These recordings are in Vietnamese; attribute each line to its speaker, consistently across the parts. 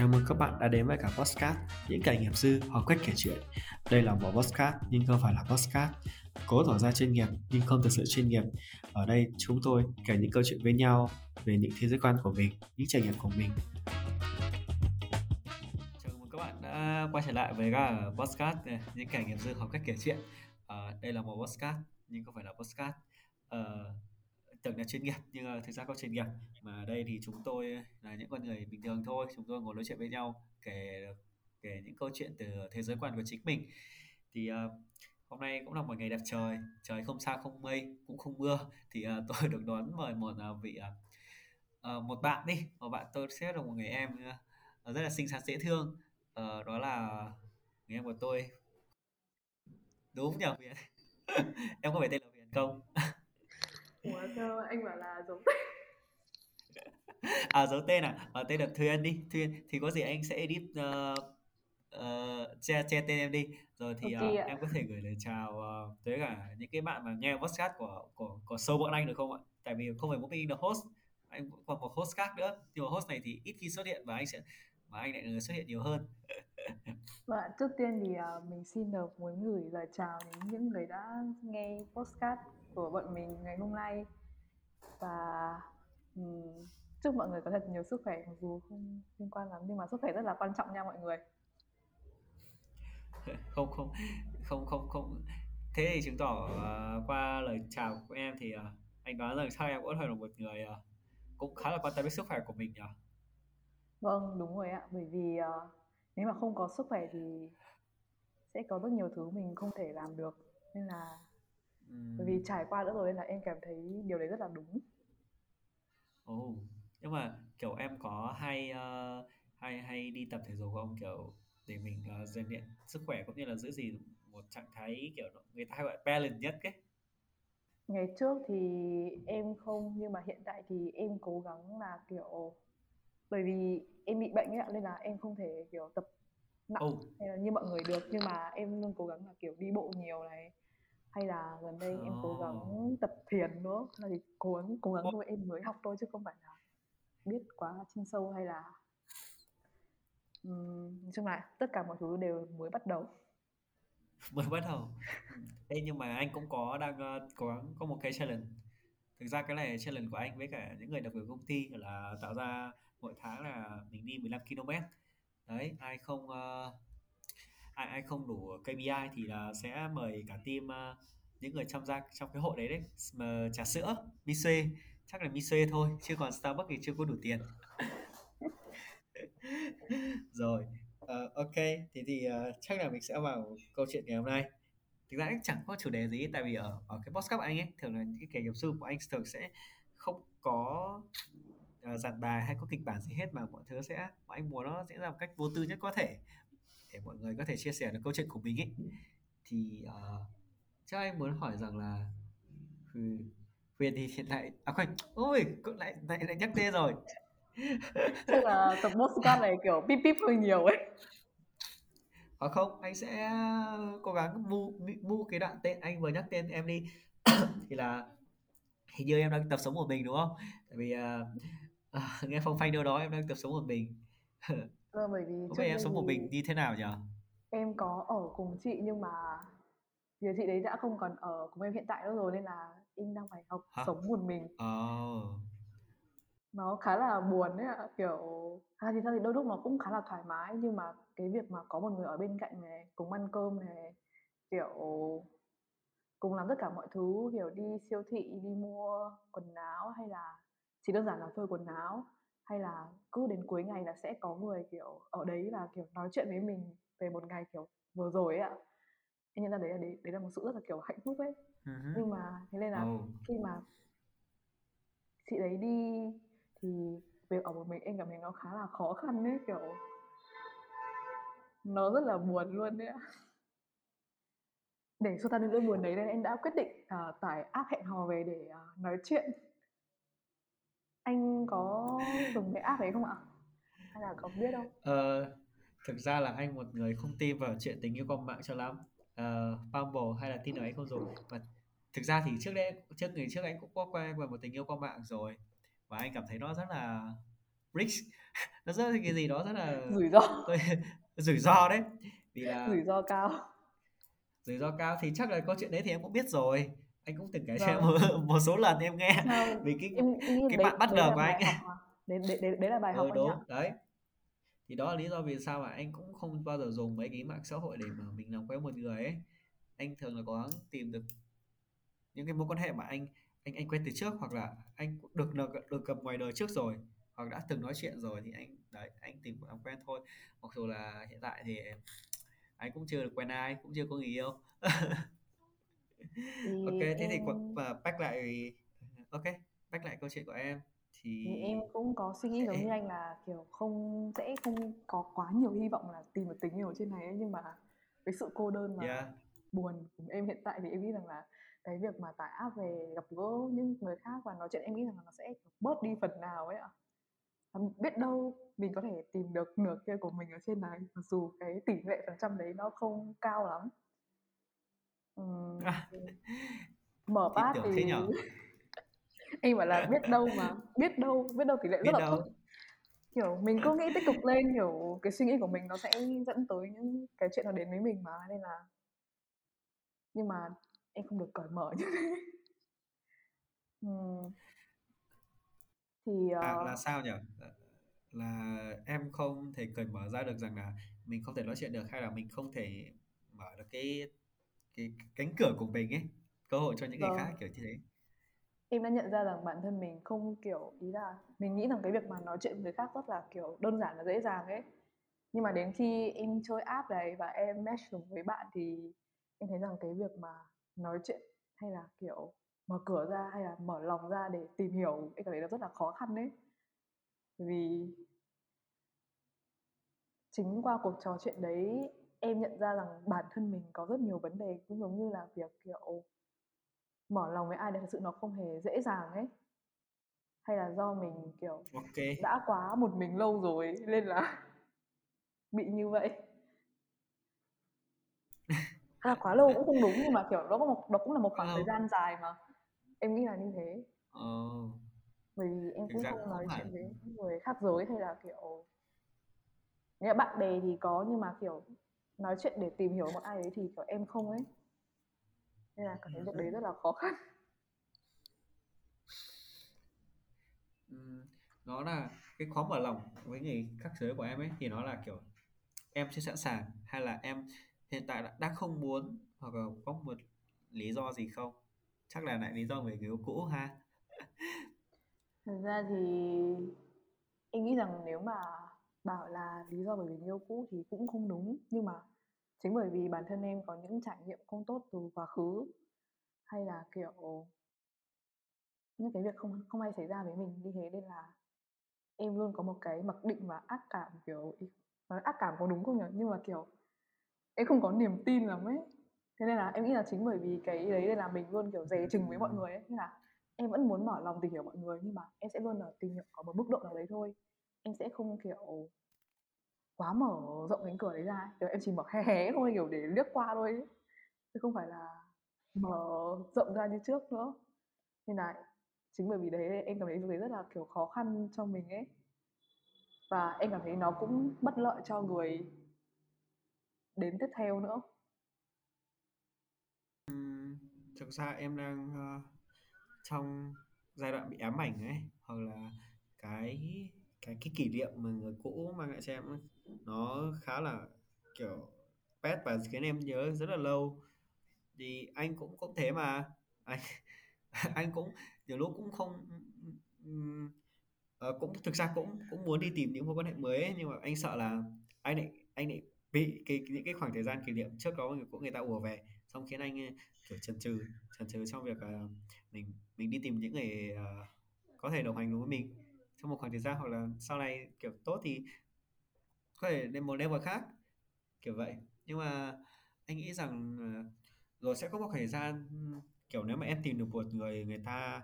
Speaker 1: Chào mừng các bạn đã đến với cả podcast Những cảnh nghiệp dư hoặc cách kể chuyện. Đây là một podcast nhưng không phải là podcast Cố tỏ ra chuyên nghiệp nhưng không thực sự chuyên nghiệp. Ở đây chúng tôi kể những câu chuyện với nhau Về những thế giới quan của mình, những trải nghiệm của mình. Chào mừng các bạn đã quay trở lại với cả podcast à, Những cảnh nghiệp dư hoặc cách kể chuyện. À, Đây là một podcast nhưng không phải là podcast. À, tưởng là chuyên nghiệp nhưng mà thực ra không chuyên nghiệp. Mà ở đây thì chúng tôi là những con người bình thường thôi chúng tôi ngồi nói chuyện với nhau kể kể những câu chuyện từ thế giới quan của chính mình. Thì uh, hôm nay cũng là một ngày đẹp trời trời không sao không mây cũng không mưa. Thì uh, tôi được đón mời một uh, vị uh, một bạn đi một bạn tôi sẽ là một người em uh, rất là xinh xắn dễ thương. Uh, đó là người em của tôi. Đúng nhỉ? Huyền em có phải tên là Huyền không?
Speaker 2: bảo là giấu tên?
Speaker 1: à giấu tên à? à tên là Thuyên đi Thuyên thì có gì anh sẽ edit uh, uh, che che tên em đi. Rồi thì uh, em có thể gửi lời chào uh, tới cả những cái bạn mà nghe podcast của của của show bọn anh được không ạ? Tại vì không phải mỗi mình là host. Anh còn một host khác nữa. Nhưng mà host này thì ít khi xuất hiện và anh sẽ mà anh lại xuất hiện nhiều hơn.
Speaker 2: Vâng, trước tiên thì uh, mình xin được muốn gửi lời chào đến những người đã nghe podcast của bọn mình ngày hôm nay và um, chúc mọi người có thật nhiều sức khỏe mặc dù không liên quan lắm nhưng mà sức khỏe rất là quan trọng nha mọi người.
Speaker 1: Không không không không không. Thế thì chứng tỏ uh, qua lời chào của em thì uh, anh đoán rằng sao em cũng là một người uh, cũng khá là quan tâm đến sức khỏe của mình nhỉ?
Speaker 2: Vâng đúng rồi ạ. Bởi vì uh, nếu mà không có sức khỏe thì sẽ có rất nhiều thứ mình không thể làm được. Nên là bởi vì trải qua nữa rồi nên là em cảm thấy điều đấy rất là đúng.
Speaker 1: Ồ oh, nhưng mà kiểu em có hay uh, hay hay đi tập thể dục không? Kiểu để mình uh, rèn luyện sức khỏe cũng như là giữ gìn một trạng thái kiểu người ta hay gọi balance nhất cái
Speaker 2: ngày trước thì em không nhưng mà hiện tại thì em cố gắng là kiểu bởi vì em bị bệnh ấy nên là em không thể kiểu tập nặng oh. hay là như mọi người được. Nhưng mà em luôn cố gắng là kiểu đi bộ nhiều này hay là gần đây oh. em cố gắng tập thiền nữa là thì cố gắng cố gắng thôi em mới học thôi chứ không phải là biết quá chuyên sâu hay là um, nói chung là tất cả mọi thứ đều mới bắt đầu.
Speaker 1: Mới bắt đầu. Ê, nhưng mà anh cũng có đang uh, cố gắng có một cái challenge. Thực ra cái này challenge của anh với cả những người đặc biệt công ty là tạo ra mỗi tháng là mình đi 15 km đấy ai không uh, ai ai không đủ KPI thì là sẽ mời cả team uh, những người tham gia trong cái hội đấy đấy. Mà trà sữa Mise chắc là Mise thôi chứ còn Starbucks thì chưa có đủ tiền. Rồi uh, ok thì thì uh, chắc là mình sẽ vào câu chuyện ngày hôm nay. Thực ra cũng chẳng có chủ đề gì tại vì ở ở cái podcast của anh ấy thường là những cái kẻ nghiệp sư của anh thường sẽ không có ờ, uh, giảng bài hay có kịch bản gì hết mà mọi thứ sẽ mọi anh muốn nó sẽ ra một cách vô tư nhất có thể để mọi người có thể chia sẻ được câu chuyện của mình ấy thì uh, chắc anh muốn hỏi rằng là Huyền thì hiện tại à khoan ôi lại lại lại nhắc tên rồi.
Speaker 2: Chắc là tập podcast này kiểu pip pip hơi nhiều ấy.
Speaker 1: À không anh sẽ cố gắng bu bu cái đoạn tên anh vừa nhắc tên em đi. Thì là hình như em đang tập sống một mình đúng không? Tại vì uh, uh, nghe phong phanh đâu đó em đang tập sống một mình
Speaker 2: vâng bởi vì
Speaker 1: biết em sống một mình như thế nào nhỉ
Speaker 2: em có ở cùng chị nhưng mà giờ chị đấy đã không còn ở cùng em hiện tại nữa rồi nên là em đang phải học Hả? sống một mình
Speaker 1: oh.
Speaker 2: nó khá là buồn đấy ạ kiểu à, thì sao thì đôi lúc nó cũng khá là thoải mái nhưng mà cái việc mà có một người ở bên cạnh này cùng ăn cơm này kiểu cùng làm tất cả mọi thứ kiểu đi siêu thị đi mua quần áo hay là chỉ đơn giản là phơi quần áo hay là cứ đến cuối ngày là sẽ có người kiểu ở đấy là kiểu nói chuyện với mình về một ngày kiểu vừa rồi ấy ạ em nhận ra đấy là đấy, đấy là một sự rất là kiểu hạnh phúc ấy uh-huh. nhưng mà thế nên là oh. khi mà chị đấy đi thì việc ở một mình em cảm thấy nó khá là khó khăn ấy kiểu nó rất là buồn luôn đấy ạ để xua tan nỗi buồn đấy nên em đã quyết định uh, tải app hẹn hò về để uh, nói chuyện anh có dùng cái app đấy không ạ? Hay là có biết không
Speaker 1: ờ, thực ra là anh một người không tin vào chuyện tình yêu qua mạng cho lắm. Uh, Bumble hay là tin ấy không dùng. Và thực ra thì trước đây trước ngày trước anh cũng có quen với một tình yêu qua mạng rồi. Và anh cảm thấy nó rất là risk nó rất là cái gì đó rất là
Speaker 2: rủi ro.
Speaker 1: Rủi ro đấy. Vì là
Speaker 2: rủi ro cao.
Speaker 1: Rủi ro cao thì chắc là câu chuyện đấy thì em cũng biết rồi anh cũng từng kể cho em
Speaker 2: vâng.
Speaker 1: một, một số lần em nghe.
Speaker 2: Sao
Speaker 1: vì cái
Speaker 2: em
Speaker 1: cái
Speaker 2: đấy
Speaker 1: bạn bắt ngờ của anh.
Speaker 2: đấy đấy đấy, đấy là bài học
Speaker 1: ừ
Speaker 2: anh
Speaker 1: đúng đấy. Thì đó là lý do vì sao mà anh cũng không bao giờ dùng mấy cái mạng xã hội để mà mình làm quen một người ấy. Anh thường là gắng tìm được những cái mối quan hệ mà anh anh anh quen từ trước hoặc là anh được được được gặp ngoài đời trước rồi hoặc đã từng nói chuyện rồi thì anh đấy anh tìm làm quen thôi. Mặc dù là hiện tại thì anh cũng chưa được quen ai cũng chưa có người yêu ok thế thì
Speaker 2: em
Speaker 1: qu- và back lại ok back lại câu chuyện của em. Thì
Speaker 2: thì em cũng có suy nghĩ giống như anh là kiểu không sẽ không có quá nhiều hy vọng là tìm được tình yêu ở trên này ấy, nhưng mà cái sự cô đơn và
Speaker 1: yeah.
Speaker 2: buồn của em hiện tại thì em nghĩ rằng là cái việc mà tải app về gặp gỡ những người khác và nói chuyện em nghĩ rằng là nó sẽ bớt đi phần nào ấy ạ. Và biết đâu mình có thể tìm được nửa kia của mình ở trên này mặc dù cái tỷ lệ phần trăm đấy nó không cao lắm
Speaker 1: À,
Speaker 2: thì mở
Speaker 1: thì tưởng
Speaker 2: thì
Speaker 1: thế nhở?
Speaker 2: Em bảo là biết đâu mà biết đâu biết đâu lệ rất
Speaker 1: biết
Speaker 2: là thấp.
Speaker 1: Đâu
Speaker 2: kiểu mình cứ nghĩ tích cực lên kiểu cái suy nghĩ của mình nó sẽ dẫn tới những cái chuyện nó đến với mình mà nên là nhưng mà em không được cởi mở như thế. Thì
Speaker 1: là
Speaker 2: ờ,
Speaker 1: là sao nhỉ là, là em không thể cởi mở ra được rằng là mình không thể nói chuyện được hay là mình không thể mở được cái cái cánh cửa của mình ấy cơ hội cho những người
Speaker 2: vâng.
Speaker 1: khác kiểu như thế.
Speaker 2: Em đã nhận ra rằng bản thân mình không kiểu ý là mình nghĩ rằng cái việc mà nói chuyện với người khác rất là kiểu đơn giản và dễ dàng ấy. Nhưng mà đến khi em chơi app này và em match được với bạn thì em thấy rằng cái việc mà nói chuyện hay là kiểu mở cửa ra hay là mở lòng ra để tìm hiểu em cảm thấy nó rất là khó khăn đấy vì chính qua cuộc trò chuyện đấy em nhận ra rằng bản thân mình có rất nhiều vấn đề cũng giống như là việc kiểu mở lòng với ai đấy thật sự nó không hề dễ dàng ấy. Hay là do mình kiểu
Speaker 1: ok.
Speaker 2: đã quá một mình lâu rồi nên là bị như vậy. Hay là quá lâu cũng không đúng nhưng mà kiểu nó có một nó cũng là một khoảng thời
Speaker 1: lâu
Speaker 2: gian dài mà. Em nghĩ là như thế.
Speaker 1: Ờ,
Speaker 2: bởi vì em
Speaker 1: thực
Speaker 2: cũng không nói chuyện với người khác giới hay là kiểu nghĩa bạn bè thì có nhưng mà kiểu nói chuyện để tìm hiểu một ai đấy thì kiểu em không ấy. Nên là cảm thấy việc đấy. rất là khó khăn.
Speaker 1: Ừm, nó là cái khó mở lòng với người khác giới của em ấy thì nó là kiểu em chưa sẵn sàng hay là em hiện tại đã, đã không muốn hoặc là có một lý do gì không? Chắc là lại lý do về người yêu cũ ha.
Speaker 2: Thật ra thì em nghĩ rằng nếu mà bảo là lý do bởi vì yêu cũ thì cũng không đúng, nhưng mà chính bởi vì bản thân em có những trải nghiệm không tốt từ quá khứ, hay là, kiểu, những cái việc không không hay xảy ra với mình như thế, nên là em luôn có một cái mặc định và ác cảm, kiểu nói ác cảm có đúng không nhỉ? Nhưng mà, kiểu, em không có niềm tin lắm ấy. Thế nên là em nghĩ là chính bởi vì cái đấy nên là mình luôn, kiểu, dè chừng với mọi người ấy. Nên là em vẫn muốn mở lòng tìm hiểu mọi người, nhưng mà em sẽ luôn là tìm hiểu ở một mức độ nào đấy thôi. Em sẽ không, kiểu quá mở rộng cánh cửa đấy ra ấy. kiểu em chỉ mở hé hé thôi kiểu để liếc qua thôi ấy. chứ không phải là mở rộng ra như trước nữa nên là chính bởi vì đấy em cảm thấy việc đấy rất là kiểu khó khăn cho mình ấy và em cảm thấy nó cũng bất lợi cho người đến tiếp theo nữa
Speaker 1: thực ra em đang uh, trong giai đoạn bị ám ảnh ấy hoặc là cái cái cái kỷ niệm mà người cũ mang lại cho em nó khá là kiểu pet và khiến em nhớ rất là lâu. Thì anh cũng cũng thế mà. Anh anh cũng nhiều lúc cũng không uh, cũng thực ra cũng cũng muốn đi tìm những mối quan hệ mới ấy, nhưng mà anh sợ là anh lại anh lại bị cái những cái khoảng thời gian kỷ niệm trước đó người người ta ùa về. Xong khiến anh ờ, kiểu chần chừ chần chừ trong việc uh, mình mình đi tìm những người uh, có thể đồng hành cùng với mình trong một khoảng thời gian hoặc là sau này kiểu tốt thì có thể lên một level khác kiểu vậy. Nhưng mà anh nghĩ rằng ờ, rồi sẽ có một thời gian kiểu nếu mà em tìm được một người người ta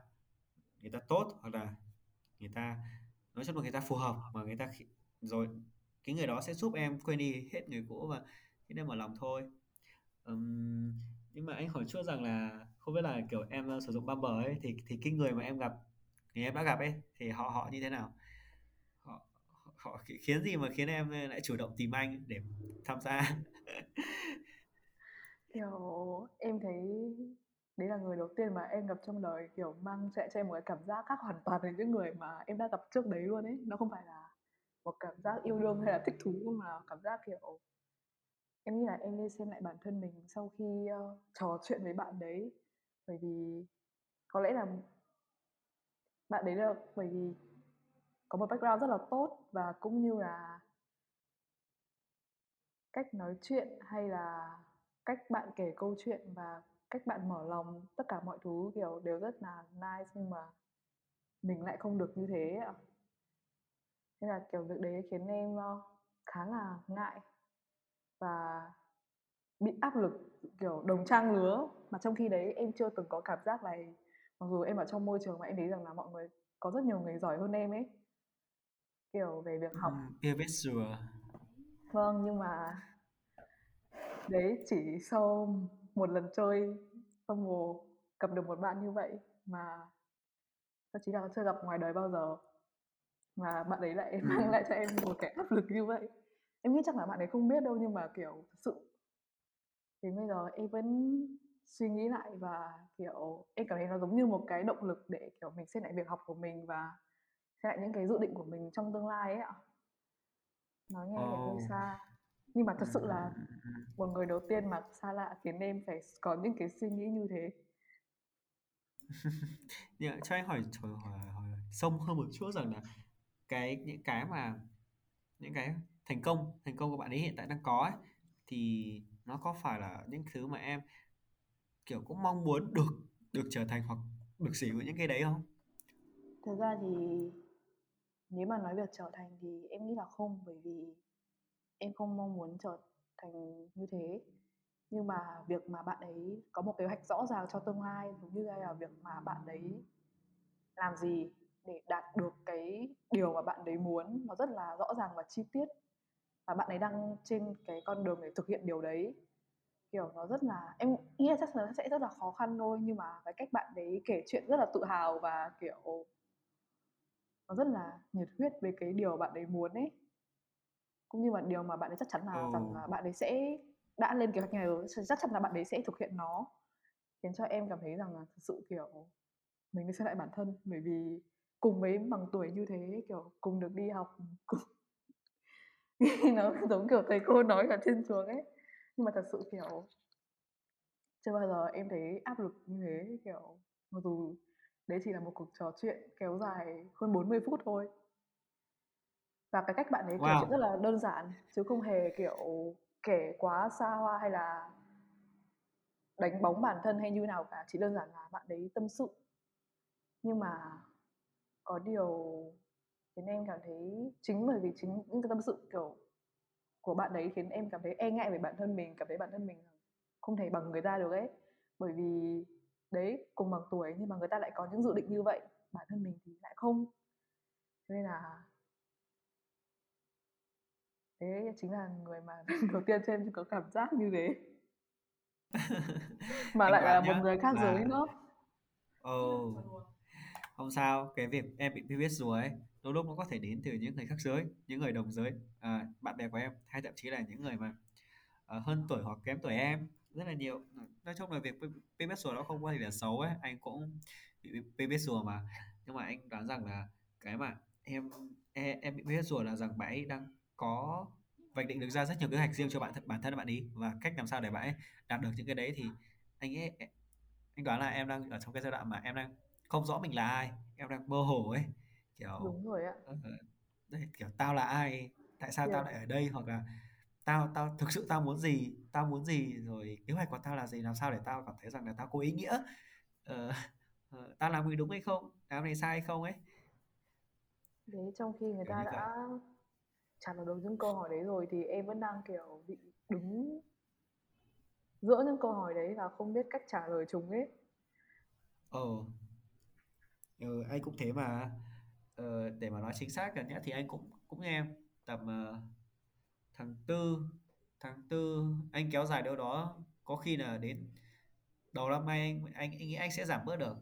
Speaker 1: người ta tốt hoặc là người ta nói chung là người ta phù hợp mà người ta rồi cái người đó sẽ giúp em quên đi hết người cũ và thế nên mở lòng thôi. Ừm, nhưng mà anh hỏi chút rằng là không biết là kiểu em ờ, sử dụng Bumble ấy thì thì cái người mà em gặp người em đã gặp ấy thì họ họ như thế nào? Họ khiến gì mà khiến em lại chủ động tìm anh để tham gia?
Speaker 2: Kiểu em thấy đấy là người đầu tiên mà em gặp trong đời kiểu mang lại cho em một cái cảm giác khác hoàn toàn với những người mà em đã gặp trước đấy luôn ấy. Nó không phải là một cảm giác yêu đương hay là thích thú mà cảm giác kiểu em nghĩ là em nên xem lại bản thân mình sau khi uh, trò chuyện với bạn đấy. Bởi vì có lẽ là bạn đấy là bởi vì có một background rất là tốt và cũng như là cách nói chuyện hay là cách bạn kể câu chuyện và cách bạn mở lòng, tất cả mọi thứ kiểu đều rất là nice nhưng mà mình lại không được như thế ạ. Nên là kiểu việc đấy khiến em ờ, khá là ngại và bị áp lực, kiểu, đồng trang lứa. Mà trong khi đấy em chưa từng có cảm giác này. Mặc dù em ở trong môi trường mà em thấy rằng là mọi người, có rất nhiều người giỏi hơn em ấy kiểu về việc học.
Speaker 1: Peer biết sure
Speaker 2: vâng nhưng mà đấy chỉ sau một lần chơi rồi gặp được một bạn như vậy mà thậm chí là chưa gặp ngoài đời bao giờ mà bạn ấy lại mang lại cho em một cái áp lực như vậy. Em nghĩ chắc là bạn ấy không biết đâu nhưng mà kiểu thực sự thì bây giờ em vẫn suy nghĩ lại và kiểu em cảm thấy nó giống như một cái động lực để kiểu mình xem lại việc học của mình và lại những cái dự định của mình trong tương lai ấy ạ. Nói nghe thì hơi xa. Nhưng mà thật sự là một người đầu tiên mà xa lạ khiến em phải có những cái suy nghĩ như thế.
Speaker 1: Nhưng cho anh hỏi, hỏi, hỏi, hỏi sâu hơn một chút rằng là cái những cái mà những cái thành công thành công của bạn ấy hiện tại đang có ấy, thì nó có phải là những thứ mà em kiểu cũng mong muốn được được trở thành hoặc được sở hữu những cái đấy không?
Speaker 2: Thực ra thì nếu mà nói việc trở thành thì em nghĩ là không, bởi vì em không mong muốn trở thành như thế. Nhưng mà việc mà bạn ấy có một kế hoạch rõ ràng cho tương lai cũng như là việc mà bạn ấy làm gì để đạt được cái điều mà bạn ấy muốn, nó rất là rõ ràng và chi tiết. Và bạn ấy đang trên cái con đường để thực hiện điều đấy. Kiểu, nó rất là, em nghĩ là chắc là nó sẽ rất là khó khăn thôi, nhưng mà cái cách bạn ấy kể chuyện rất là tự hào và, kiểu nó rất là nhiệt huyết về cái điều bạn ấy muốn ấy. Cũng như là điều mà bạn ấy chắc chắn là oh. rằng là bạn ấy sẽ đã lên kế hoạch này rồi chắc chắn là bạn ấy sẽ thực hiện nó khiến cho em cảm thấy rằng là thực sự kiểu mình xem lại bản thân. Bởi vì cùng với bằng tuổi như thế kiểu cùng được đi học cùng nó giống kiểu thầy cô nói ở trên trường ấy. Nhưng mà thật sự kiểu chưa bao giờ em thấy áp lực như thế kiểu mặc dù đấy chỉ là một cuộc trò chuyện kéo dài hơn 40 phút thôi. Và cái cách bạn ấy wow. kể chuyện rất là đơn giản chứ không hề kiểu kể quá xa hoa hay là đánh bóng bản thân hay như nào cả chỉ đơn giản là bạn ấy tâm sự. Nhưng mà có điều khiến em cảm thấy chính bởi vì chính những cái tâm sự kiểu của bạn đấy khiến em cảm thấy e ngại về bản thân mình cảm thấy bản thân mình không thể bằng người ta được ấy. Bởi vì đấy cùng bằng tuổi nhưng mà người ta lại có những dự định như vậy bản thân mình thì lại không. Nên là thế chính là người mà đầu tiên cho em có cảm giác như thế. Mà lại là một người khác là... giới nữa
Speaker 1: ồ oh. không sao cái việc em bị biết rồi ấy đôi lúc nó có thể đến từ những người khác giới những người đồng giới. À, bạn bè của em hay thậm chí là những người mà uh, hơn tuổi hoặc kém tuổi em rất là nhiều. Nói chung là việc PBS rùa nó không có gì là xấu ấy anh cũng bị PBS rùa mà. Nhưng mà anh đoán rằng là cái mà em em, em bị PBS rùa là rằng bạn ấy đang có vạch định được ra rất nhiều kế hoạch riêng cho bản thân bản thân bạn đi và cách làm sao để bạn ấy đạt được những cái đấy thì anh ấy anh đoán là em đang ở trong cái giai đoạn mà em đang không rõ mình là ai em đang mơ hồ ấy. Kiểu
Speaker 2: đúng rồi ạ. uh,
Speaker 1: đấy, kiểu tao là ai tại sao yeah. tao lại ở đây hoặc là tao tao thực sự tao muốn gì tao muốn gì rồi kế hoạch của tao là gì làm sao để tao cảm thấy rằng là tao có ý nghĩa. Uh, uh, tao làm gì đúng hay không làm này sai hay không ấy.
Speaker 2: Đấy trong khi người ta đã trả lời được những câu hỏi đấy rồi thì em vẫn đang kiểu bị đứng giữa những câu hỏi đấy và không biết cách trả lời chúng ấy.
Speaker 1: Ờ ừ, anh cũng thế mà. Ờ, để mà nói chính xác gần nhất thì anh cũng cũng nghe em tầm uh, tháng tư tháng tư anh kéo dài đâu đó có khi là đến đầu năm nay anh anh, anh nghĩ anh sẽ giảm bớt được.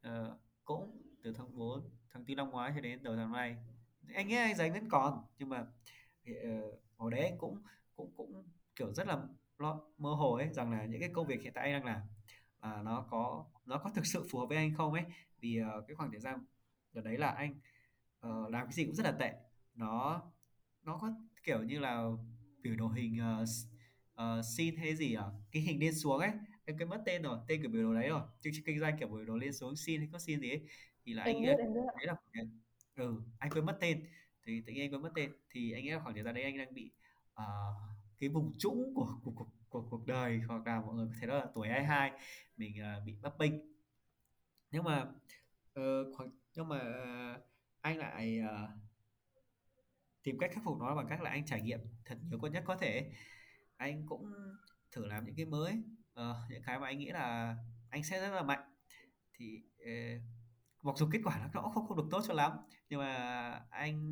Speaker 1: Ờ, cũng từ tháng 4 tháng tư năm ngoái cho đến đầu tháng này anh nghĩ anh dành vẫn còn nhưng mà uh, hồi đấy anh cũng cũng cũng kiểu rất là lo mơ hồ ấy rằng là những cái công việc hiện tại anh đang làm là nó có nó có thực sự phù hợp với anh không ấy. Vì uh, cái khoảng thời gian ở đấy là anh uh, làm cái gì cũng rất là tệ. Nó nó có kiểu như là biểu đồ hình uh, uh, scene hay gì à cái hình lên xuống ấy. Em quên mất tên rồi tên của biểu đồ đấy rồi. Chương trình kinh doanh kiểu biểu đồ lên xuống scene hay có scene gì ấy thì là anh nghĩ
Speaker 2: biết
Speaker 1: đấy là ừ anh quên mất tên. Thì tự nhiên anh quên mất tên. Thì anh nghĩ là khoảng thời gian đấy anh đang bị uh, cái vùng trũng của của, của, của cuộc đời hoặc là mọi người có thể đó là tuổi 22 mình uh, bị bấp bênh. Nhưng mà uh, khoảng nhưng mà uh, anh lại uh, tìm cách khắc phục nó bằng cách là anh trải nghiệm thật nhiều nhất có thể. Anh cũng thử làm những cái mới uh, những cái mà anh nghĩ là anh sẽ rất là mạnh. Thì uh, mặc dù kết quả nó không không được tốt cho lắm nhưng mà anh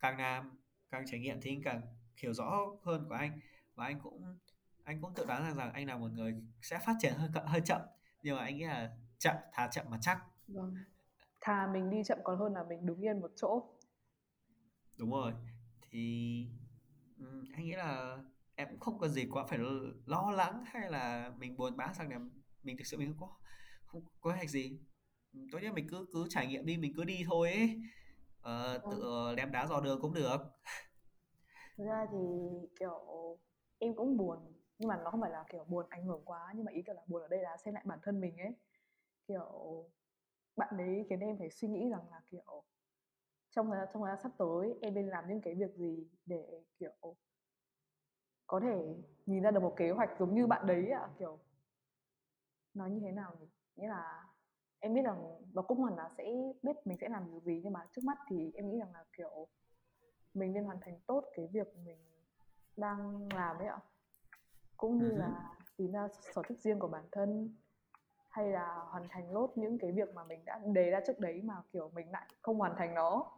Speaker 1: càng làm càng trải nghiệm thì anh càng hiểu rõ hơn của anh. Và anh cũng anh cũng tự đoán rằng rằng anh là một người sẽ phát triển hơi hơi chậm nhưng mà anh nghĩ là chậm thà chậm mà chắc.
Speaker 2: Vâng. Thà mình đi chậm còn hơn là mình đứng yên một chỗ
Speaker 1: đúng rồi. Thì anh nghĩ là em cũng không có gì quá phải lo lắng hay là mình buồn bã rằng là mình thực sự mình không có không có hạch gì. Tốt nhất mình cứ cứ trải nghiệm đi mình cứ đi thôi ấy. Ờ, tự ừ. đem đá dò đường cũng được.
Speaker 2: Thực ra thì kiểu em cũng buồn nhưng mà nó không phải là kiểu buồn ảnh hưởng quá nhưng mà ý kiểu là buồn ở đây là xem lại bản thân mình ấy. Kiểu bạn đấy khiến em phải suy nghĩ rằng là kiểu trong thời, trong sắp tới em nên làm những cái việc gì để kiểu có thể nhìn ra được một kế hoạch giống như bạn đấy ạ? À, kiểu nói như thế nào nhỉ? Nghĩa là em biết rằng nó cũng hẳn là sẽ biết mình sẽ làm việc gì nhưng mà trước mắt thì em nghĩ rằng là kiểu mình nên hoàn thành tốt cái việc mình đang làm ấy ạ. Cũng như là tìm ra sở thích riêng của bản thân hay là hoàn thành lốt những cái việc mà mình đã đề ra trước đấy mà kiểu mình lại không hoàn thành nó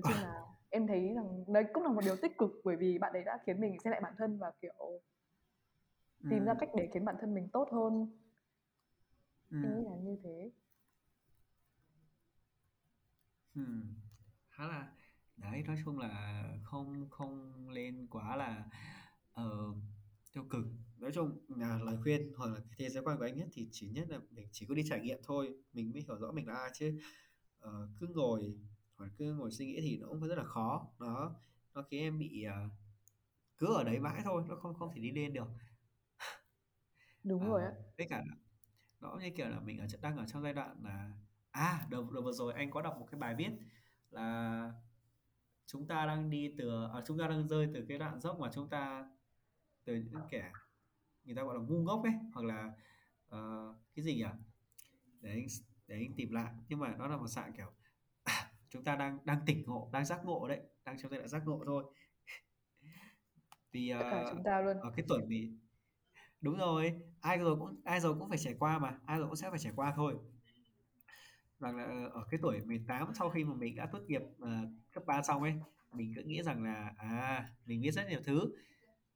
Speaker 2: nói chung là em thấy rằng đấy cũng là một điều tích cực bởi vì bạn ấy đã khiến mình xem lại bản thân và kiểu tìm ra cách để khiến bản thân mình tốt hơn ừ. em nghĩ là như thế
Speaker 1: hmm. khá là đấy nói chung là không không lên quá là uh, tiêu cực nói chung là lời khuyên hoặc là cái thế giới quan của anh nhất thì chỉ nhất là mình chỉ có đi trải nghiệm thôi mình mới hiểu rõ mình là ai chứ uh, cứ ngồi hoặc cứ ngồi suy nghĩ thì nó cũng rất là khó. Nó nó khiến em bị uh, cứ ở đấy mãi thôi nó không không thể đi lên được.
Speaker 2: Đúng uh, rồi á.
Speaker 1: với cả nó như kiểu là mình ở đang ở trong giai đoạn là à đầu, đầu vừa rồi anh có đọc một cái bài viết là chúng ta đang đi từ à, chúng ta đang rơi từ cái đoạn dốc mà chúng ta từ những kẻ người ta gọi là ngu ngốc ấy hoặc là uh, cái gì nhỉ? Để anh để anh tìm lại. Nhưng mà nó là một dạng kiểu à, chúng ta đang đang tỉnh ngộ đang giác ngộ đấy đang trong giai đoạn giác ngộ thôi. Vì uh,
Speaker 2: chúng ta luôn.
Speaker 1: ở cái tuổi mình đúng rồi ai rồi cũng ai rồi cũng phải trải qua mà ai rồi cũng sẽ phải trải qua thôi. Rằng là ờ, ở cái tuổi 18 sau khi mà mình đã tốt nghiệp uh, cấp 3 xong ấy mình cứ nghĩ rằng là à mình biết rất nhiều thứ.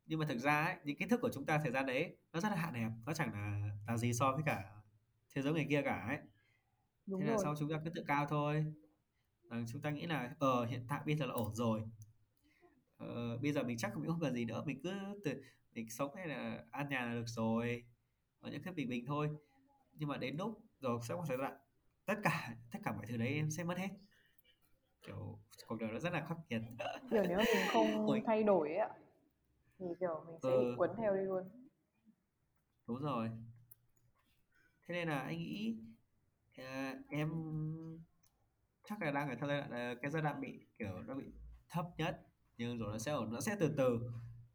Speaker 1: Nhưng mà thực ra ấy, những kiến thức của chúng ta thời gian đấy nó rất là hạn hẹp nó chẳng là là gì so với cả thế giới người kia cả ấy. Đúng thế rồi. là sau chúng ta cứ tự cao thôi rằng chúng ta nghĩ là ờ uh, hiện tại bây giờ là ổn rồi. Uh, bây giờ mình chắc không cần gì nữa mình cứ từ mình sống hay là an nhàn là được rồi ở những cái bình bình thôi. Nhưng mà đến lúc rồi sẽ có thời đoạn tất cả tất cả mọi thứ đấy em sẽ mất hết. Kiểu cuộc đời nó rất là khắc nghiệt.
Speaker 2: Kiểu nếu mình không Ôi. thay đổi ấy thì kiểu mình sẽ ừ. bị cuốn theo đi luôn.
Speaker 1: Đúng rồi. Thế nên là anh nghĩ uh, em chắc là đang ở giai đoạn uh, cái giai đoạn bị kiểu nó bị thấp nhất nhưng rồi nó sẽ ổn nó sẽ từ từ.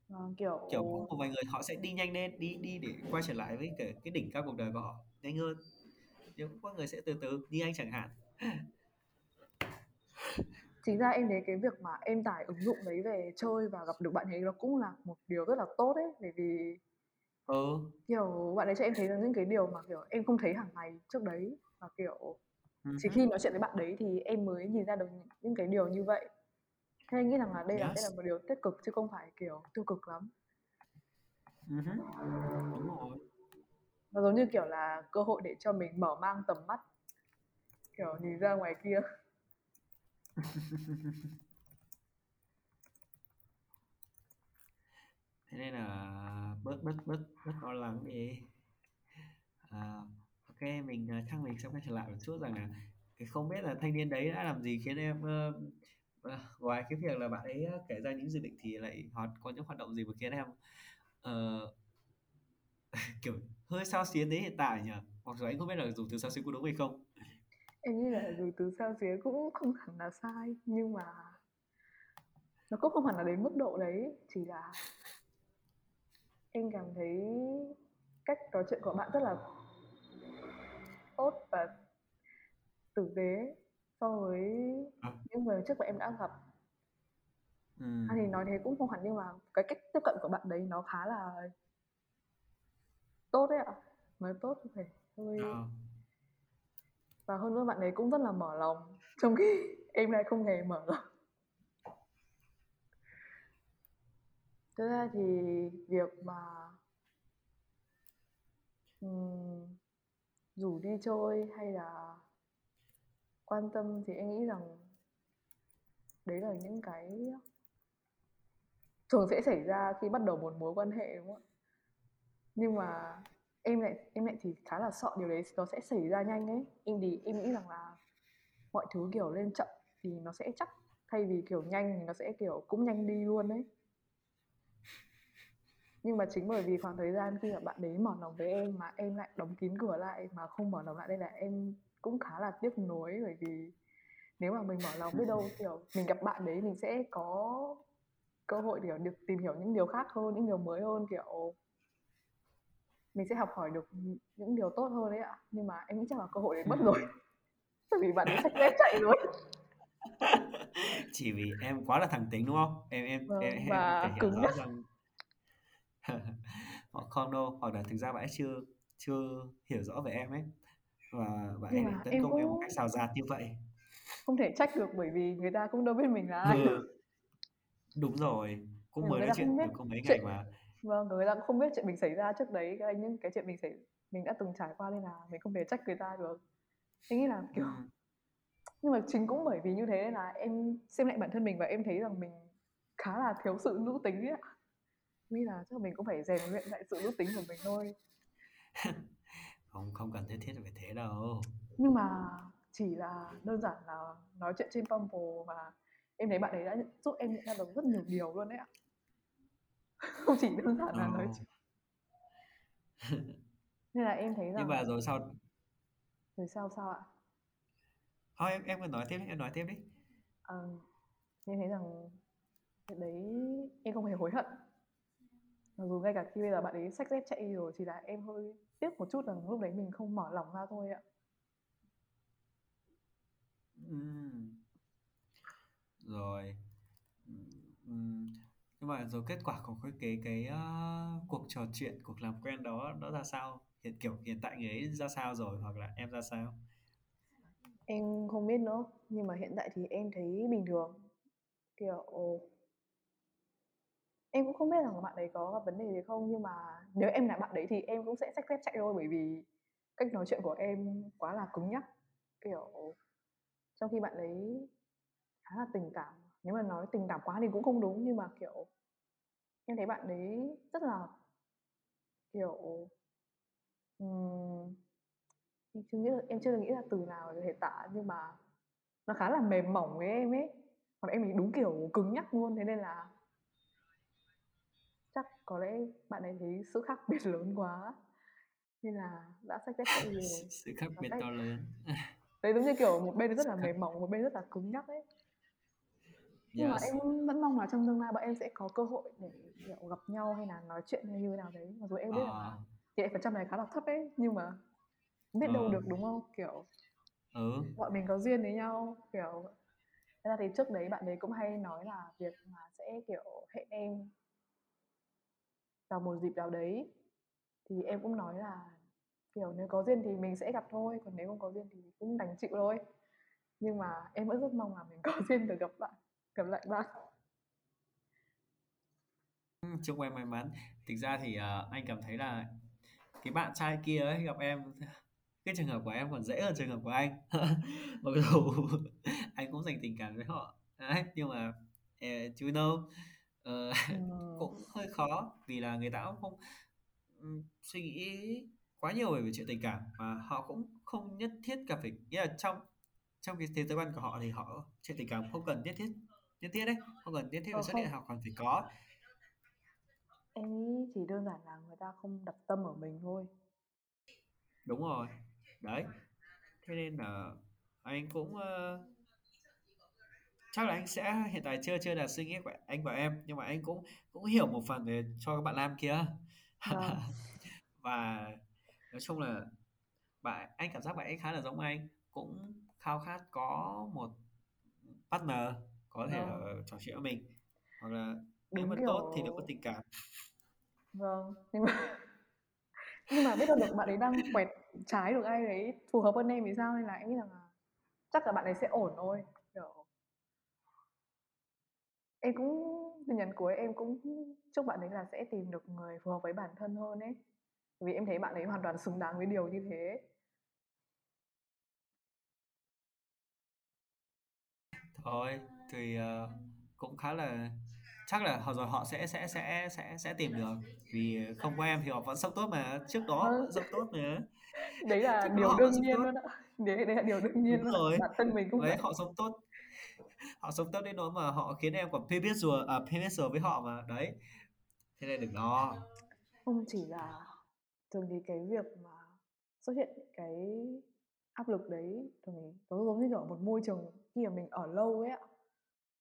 Speaker 2: À, kiểu
Speaker 1: kiểu có một vài người họ sẽ đi nhanh lên đi đi để quay trở lại với cái, cái đỉnh cao cuộc đời của họ nhanh hơn. Nhưng cũng có người sẽ từ từ như anh chẳng hạn.
Speaker 2: Chính ra em thấy cái việc mà em tải ứng dụng đấy về chơi và gặp được bạn ấy nó cũng là một điều rất là tốt đấy bởi vì
Speaker 1: ừ.
Speaker 2: kiểu bạn ấy cho em thấy là những cái điều mà kiểu em không thấy hàng ngày trước đấy. Và kiểu chỉ khi nói chuyện với bạn đấy thì em mới nhìn ra được những cái điều như vậy. Thế anh nghĩ rằng là đây là đây là một điều tích cực chứ không phải kiểu tiêu cực lắm.
Speaker 1: Đúng rồi.
Speaker 2: Nó giống như kiểu là cơ hội để cho mình mở mang tầm mắt kiểu nhìn ra ngoài kia.
Speaker 1: Thế nên là bớt bớt bớt bớt lo lắng đi. À, ok mình uh, mình sẽ quay trở lại một chút rằng là cái không biết là thanh niên đấy đã làm gì khiến em uh, uh, ngoài cái việc là bạn ấy kể ra những dự định thì lại hoạt có những hoạt động gì mà khiến em uh, kiểu hơi sao xuyến đến hiện tại nhỉ? Hoặc là anh không biết là dùng từ sao xuyến có đúng hay không?
Speaker 2: Em nghĩ là dùng từ sao xuyến cũng không hẳn là sai nhưng mà nó cũng không hẳn là đến mức độ đấy chỉ là em cảm thấy cách nói chuyện của bạn rất là tốt và tử tế so với à. những người trước mà em đã gặp ừ. à, thì nói thế cũng không hẳn nhưng mà cái cách tiếp cận của bạn đấy nó khá là tốt đấy ạ nói tốt thì phải hơi à. và hơn nữa bạn ấy cũng rất là mở lòng trong khi em lại không hề mở lòng Thực ra thì việc mà rủ đi chơi hay là quan tâm thì em nghĩ rằng đấy là những cái thường sẽ xảy ra khi bắt đầu một mối quan hệ, đúng không ạ? Nhưng mà em lại em lại thì khá là sợ điều đấy, nó sẽ xảy ra nhanh ấy. Em thì em nghĩ rằng là mọi thứ kiểu lên chậm thì nó sẽ chắc, thay vì kiểu nhanh thì nó sẽ kiểu cũng nhanh đi luôn đấy nhưng mà chính bởi vì khoảng thời gian khi mà bạn đấy mở lòng với em mà em lại đóng kín cửa lại mà không mở lòng lại đây là em cũng khá là tiếc nuối. Bởi vì nếu mà mình mở lòng biết đâu kiểu mình gặp bạn đấy mình sẽ có cơ hội để được tìm hiểu những điều khác hơn những điều mới hơn kiểu mình sẽ học hỏi được những điều tốt hơn đấy ạ. Nhưng mà em nghĩ chắc là cơ hội đấy mất rồi. Bởi vì bạn ấy sách dép chạy rồi
Speaker 1: chỉ vì em quá là thẳng tính đúng không? Em em
Speaker 2: vâng,
Speaker 1: em,
Speaker 2: và em cứng rõ rằng
Speaker 1: hoặc không đâu? Hoặc là thực ra bạn ấy chưa chưa hiểu rõ về em ấy. Và bạn ấy tấn công em một cách xào rạt như vậy.
Speaker 2: Không thể trách được bởi vì người ta cũng đâu biết mình là ai. Ừ.
Speaker 1: đúng rồi. Cũng mới nói chuyện được có mấy chuyện... ngày mà.
Speaker 2: Vâng người ta cũng không biết chuyện mình xảy ra trước đấy. Cái những cái chuyện mình xảy mình đã từng trải qua nên là mình không thể trách người ta được. Anh nghĩ là kiểu ừ. nhưng mà chính cũng bởi vì như thế là em xem lại bản thân mình và em thấy rằng mình khá là thiếu sự nữ tính ấy ạ nghĩ là chắc mình cũng phải rèn luyện lại sự nữ tính của mình thôi.
Speaker 1: Không không cần thiết thiết phải thế đâu.
Speaker 2: Nhưng mà chỉ là đơn giản là nói chuyện trên Bumble và em thấy bạn ấy đã giúp em nhận ra được rất nhiều điều luôn đấy ạ. Không chỉ đơn giản là nói chuyện. Nên là em thấy rằng
Speaker 1: nhưng mà rồi sau
Speaker 2: rồi sau sao ạ?
Speaker 1: Thôi em em cứ nói tiếp em nói tiếp đi.
Speaker 2: Ờ, em thấy rằng chuyện đấy em không hề hối hận mặc dù ngay cả khi bây giờ bạn ấy sách dép chạy đi rồi thì là em hơi tiếc một chút rằng lúc đấy mình không mở lòng ra thôi ạ.
Speaker 1: Uhm. rồi. Uhm. nhưng mà rồi kết quả của cái cái cái uh, cuộc trò chuyện cuộc làm quen đó nó ra sao? Hiện kiểu hiện tại người ấy ra sao rồi hoặc là em ra sao?
Speaker 2: Em không biết nữa nhưng mà hiện tại thì em thấy bình thường. Kiểu Em cũng không biết rằng bạn ấy có gặp vấn đề gì không, nhưng mà nếu em là bạn đấy thì em cũng sẽ xách dép chạy thôi, bởi vì cách nói chuyện của em quá là cứng nhắc. Kiểu, trong khi bạn ấy khá là tình cảm, nếu mà nói tình cảm quá thì cũng không đúng, nhưng mà, kiểu, em thấy bạn đấy rất là, kiểu, um, em chưa nghĩ em chưa nghĩ là từ nào để thể tả, nhưng mà nó khá là mềm mỏng với em ấy. Còn em thì đúng kiểu cứng nhắc luôn, thế nên là có lẽ bạn ấy thấy sự khác biệt lớn quá nên là đã sách dép chạy rồi
Speaker 1: sự khác biệt to lớn
Speaker 2: đấy giống như kiểu một bên rất là mềm mỏng một bên rất là cứng nhắc ấy nhưng yes. mà em vẫn mong là trong tương lai bọn em sẽ có cơ hội để kiểu gặp nhau hay là nói chuyện hay như thế nào đấy mặc dù em biết à. là tỷ lệ phần trăm này khá là thấp ấy nhưng mà biết đâu ừ. được đúng không kiểu
Speaker 1: ừ.
Speaker 2: bọn mình có duyên với nhau kiểu Thế ra thì trước đấy bạn ấy cũng hay nói là việc mà sẽ kiểu hẹn em vào một dịp nào đấy. Thì em cũng nói là kiểu nếu có duyên thì mình sẽ gặp thôi còn nếu không có duyên thì cũng đành chịu thôi. Nhưng mà em vẫn rất mong là mình có duyên được gặp bạn gặp lại bạn.
Speaker 1: Chúc em may mắn. Thực ra thì uh, anh cảm thấy là cái bạn trai kia ấy gặp em cái trường hợp của em còn dễ hơn trường hợp của anh. Mặc dù anh cũng dành tình cảm với họ. Đấy nhưng mà uh, you know uh, cũng hơi khó vì là người ta cũng không um, suy nghĩ quá nhiều về chuyện tình cảm và họ cũng không nhất thiết cả phải nghĩa là trong trong cái thế giới quan của họ thì họ chuyện tình cảm không cần nhất thiết nhất thiết đấy không cần nhất thiết phải xuất hiện họ còn phải có.
Speaker 2: Em nghĩ chỉ đơn giản là người ta không đặt tâm ở mình thôi.
Speaker 1: Đúng rồi đấy. Thế nên là anh cũng uh, chắc là anh sẽ hiện tại chưa chưa là suy nghĩ của anh và em nhưng mà anh cũng cũng hiểu một phần về cho các bạn nam kia vâng. và nói chung là bạn anh cảm giác bạn ấy khá là giống anh cũng khao khát có một partner có thể vâng. trò chuyện với mình hoặc là nếu mà kiểu... tốt thì nó có tình cảm
Speaker 2: vâng nhưng mà nhưng mà biết đâu được bạn ấy đang quẹt trái được ai đấy phù hợp hơn em thì sao nên là em nghĩ rằng là chắc là bạn ấy sẽ ổn thôi em cũng tin nhắn cuối em cũng chúc bạn ấy là sẽ tìm được người phù hợp với bản thân hơn ấy. Vì em thấy bạn ấy hoàn toàn xứng đáng với điều như thế.
Speaker 1: Thôi thì uh, cũng khá là chắc là họ rồi họ sẽ sẽ sẽ sẽ sẽ tìm được. Vì không có em thì họ vẫn sống tốt mà. Trước đó vẫn sống tốt mà.
Speaker 2: Đấy là điều đương nhiên luôn đấy, đấy là điều đương nhiên
Speaker 1: Đúng rồi. Bản thân mình cũng đấy, vậy. họ sống tốt họ sống tốt đến nỗi mà họ khiến em còn pay rồi à pay rồi với họ mà, đấy. Thế nên đừng lo.
Speaker 2: Không chỉ là thường thì cái việc mà xuất hiện cái áp lực đấy, thường thì nó giống như kiểu một môi trường khi mà mình ở lâu ấy ạ.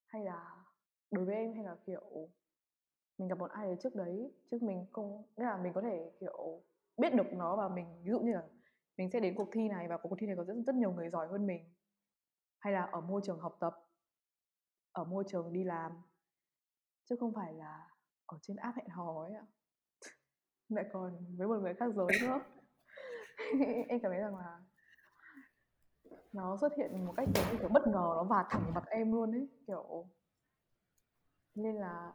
Speaker 2: Hay là đối với em, hay là kiểu mình gặp một ai đấy trước đấy, trước mình không, nghĩa là mình có thể kiểu biết được nó và mình, ví dụ như là mình sẽ đến cuộc thi này và cuộc thi này có rất rất nhiều người giỏi hơn mình. Hay là ở môi trường học tập ở môi trường đi làm chứ không phải là ở trên app hẹn hò ấy ạ. Lại còn với một người khác giới nữa. Em cảm thấy rằng là nó xuất hiện một cách kiểu, kiểu bất ngờ nó vào thẳng mặt em luôn ấy kiểu. Nên là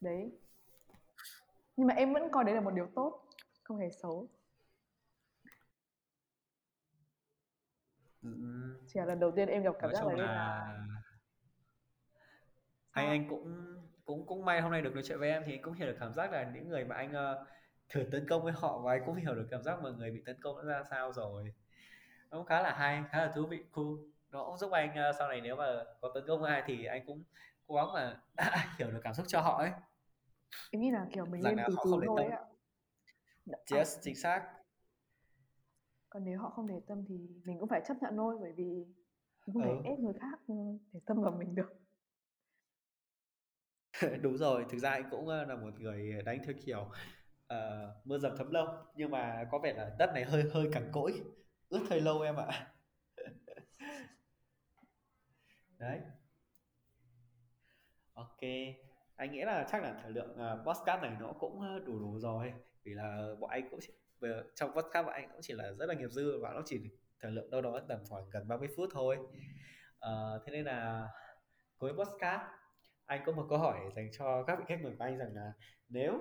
Speaker 2: đấy. Nhưng mà em vẫn coi đấy là một điều tốt không hề xấu. Chỉ là lần đầu tiên em gặp cảm giác là, là
Speaker 1: anh anh cũng cũng cũng may hôm nay được nói chuyện với em thì cũng hiểu được cảm giác là những người mà anh uh, thử tấn công với họ và anh cũng hiểu được cảm giác mà người bị tấn công nó ra sao rồi. Nó cũng khá là hay khá là thú vị. Cool. Nó cũng giúp anh uh, sau này nếu mà có tấn công ai thì anh cũng cố gắng mà hiểu được cảm xúc cho họ ấy.
Speaker 2: Em nghĩ là kiểu mình Rằng lên từ từ thôi ạ.
Speaker 1: Yes chính xác.
Speaker 2: Còn nếu họ không để tâm thì mình cũng phải chấp nhận thôi bởi vì mình không ừ. thể ép người khác để tâm vào mình được
Speaker 1: đúng rồi thực ra anh cũng là một người đánh theo kiểu uh, mưa dầm thấm lâu nhưng mà có vẻ là đất này hơi hơi cằn cỗi ướt hơi lâu em ạ. Đấy. Ok anh nghĩ là chắc là thời lượng uh, podcast này nó cũng đủ đủ rồi vì là bọn anh cũng chỉ, ờ, trong podcast bọn anh cũng chỉ là rất là nghiệp dư và nó chỉ thời lượng đâu đó tầm khoảng gần 30 phút thôi. Uh, thế nên là cuối podcast anh có một câu hỏi dành cho các vị khách mời của anh rằng là nếu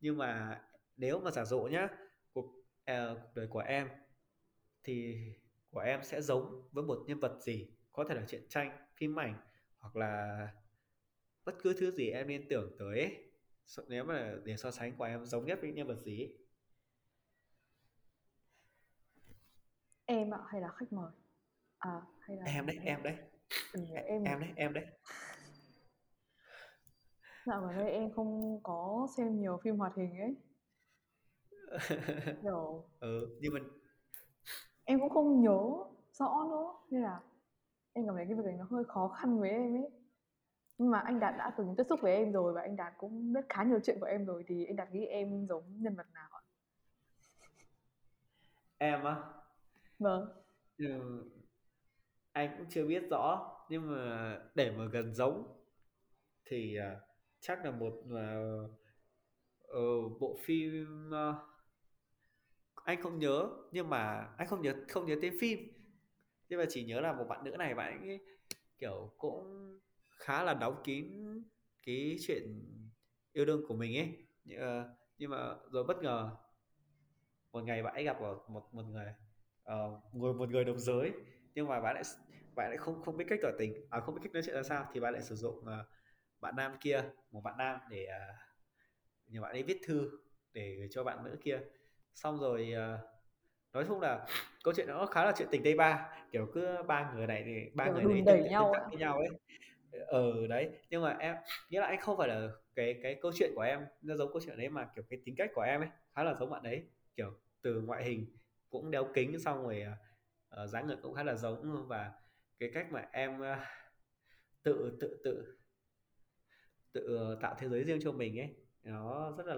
Speaker 1: nhưng mà nếu mà giả dụ nhá cuộc uh, cuộc đời của em thì của em sẽ giống với một nhân vật gì có thể là truyện tranh phim ảnh hoặc là bất cứ thứ gì em nên tưởng tới ấy. nếu mà để so sánh của em giống nhất với nhân vật gì ấy.
Speaker 2: em ạ hay là khách mời à hay là
Speaker 1: em đấy em đấy
Speaker 2: ừ, em
Speaker 1: em đấy em đấy
Speaker 2: dạo gần đây em không có xem nhiều phim hoạt hình ấy
Speaker 1: kiểu ừ nhưng mà
Speaker 2: em cũng không nhớ rõ nữa nên là em cảm thấy cái việc này nó hơi khó khăn với em ấy nhưng mà anh Đạt đã từng tiếp xúc với em rồi và anh Đạt cũng biết khá nhiều chuyện của em rồi thì anh Đạt nghĩ em giống nhân vật nào ạ?
Speaker 1: Em á?
Speaker 2: Vâng.
Speaker 1: Ừ, anh cũng chưa biết rõ nhưng mà để mà gần giống thì uh, chắc là một uh, uh, bộ phim uh, anh không nhớ nhưng mà anh không nhớ không nhớ tên phim. Nhưng mà chỉ nhớ là một bạn nữ này bạn ấy kiểu cũng khá là đóng kín cái chuyện yêu đương của mình ấy. Uh, nhưng mà rồi bất ngờ một ngày bạn ấy gặp một một, một người uh, ngồi một người đồng giới nhưng mà bạn lại bạn lại không không biết cách tỏ tình à không biết cách nói chuyện ra sao thì bạn lại sử dụng uh, bạn nam kia một bạn nam để uh, nhờ bạn ấy viết thư để gửi cho bạn nữ kia. Xong rồi uh, nói chung là câu chuyện nó khá là chuyện tình tây ba kiểu cứ ba người này thì ba người đấy
Speaker 2: đẩy nhau
Speaker 1: với nhau ấy. Ờ đấy nhưng mà em nghĩa là anh không phải là cái cái câu chuyện của em nó giống câu chuyện đấy mà kiểu cái tính cách của em ấy khá là giống bạn đấy. Kiểu từ ngoại hình cũng đeo kính xong rồi uh, dáng người cũng khá là giống và cái cách mà em uh, tự tự tự tự tạo thế giới riêng cho mình ấy. Nó rất là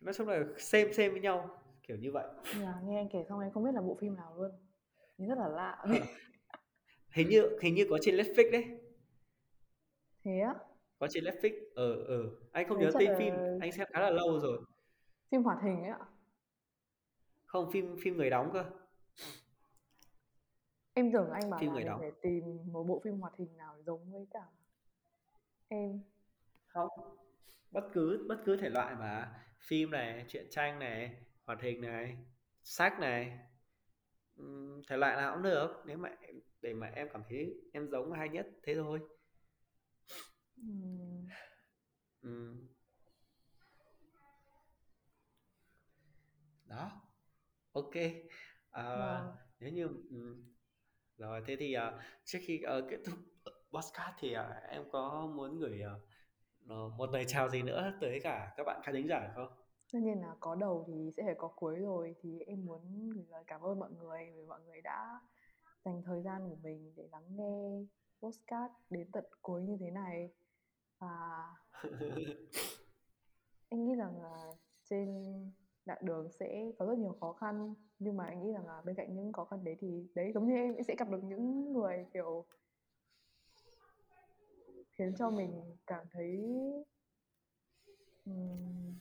Speaker 1: nói chung là xem xem với nhau kiểu như vậy.
Speaker 2: Yeah, nghe anh kể xong em không biết là bộ phim nào luôn. Nhìn rất là lạ.
Speaker 1: Hình như hình như có trên Netflix đấy.
Speaker 2: Thế á?
Speaker 1: Có trên Netflix ờ ờ. Anh không nhớ tên là... phim anh xem khá là lâu rồi.
Speaker 2: Phim hoạt hình ấy ạ.
Speaker 1: Không phim phim người đóng cơ.
Speaker 2: Em tưởng anh bảo phim là người đóng. để tìm một bộ phim hoạt hình nào giống với cả em
Speaker 1: không bất cứ bất cứ thể loại mà. Phim này truyện tranh này hoạt hình này sách này thể loại nào cũng được. Nếu mà để mà em cảm thấy em giống hay nhất thế thôi. Ừ. đó. Ok. À, wow. nếu như rồi thế thì uh, trước khi uh, kết thúc podcast thì uh, em có muốn gửi uh, một lời chào gì nữa tới cả các bạn khán thính giả không?
Speaker 2: Tất nhiên là có đầu thì sẽ phải có cuối rồi. Thì em muốn gửi lời cảm ơn mọi người vì mọi người đã dành thời gian của mình để lắng nghe postcard đến tận cuối như thế này. Và anh nghĩ rằng là trên đoạn đường sẽ có rất nhiều khó khăn nhưng mà anh nghĩ rằng là bên cạnh những khó khăn đấy thì đấy giống như em sẽ gặp được những người kiểu khiến cho mình cảm thấy um,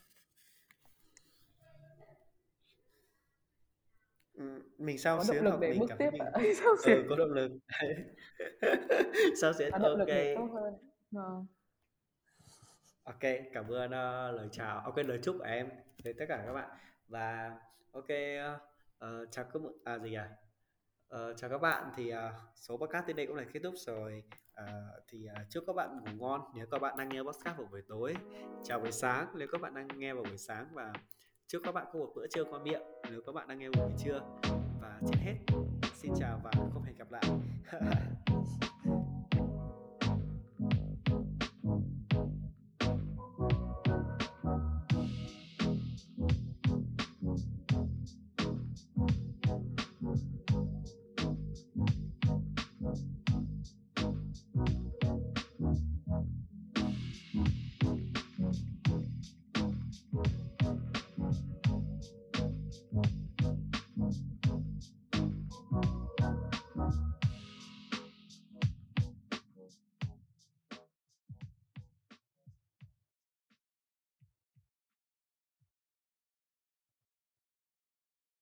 Speaker 1: mình sao xuyến hoặc mình cảm
Speaker 2: tiếp
Speaker 1: thấy mình
Speaker 2: sao
Speaker 1: ừ,
Speaker 2: xuyến
Speaker 1: có động lực. Sao xuyến
Speaker 2: lực
Speaker 1: ok.
Speaker 2: để tốt hơn. Vâng
Speaker 1: ok cảm ơn uh, lời chào. Ok lời chúc của em đến tất cả các bạn. Và ok uh, chào các à gì à Ờ, chào các bạn thì uh, số podcast đến đây cũng là kết thúc rồi. Uh, thì uh, chúc các bạn ngủ ngon nếu các bạn đang nghe podcast vào buổi tối. Chào buổi sáng nếu các bạn đang nghe vào buổi sáng và chúc các bạn có một bữa trưa qua miệng nếu các bạn đang nghe buổi trưa. Và trên hết xin chào và không hẹn gặp lại.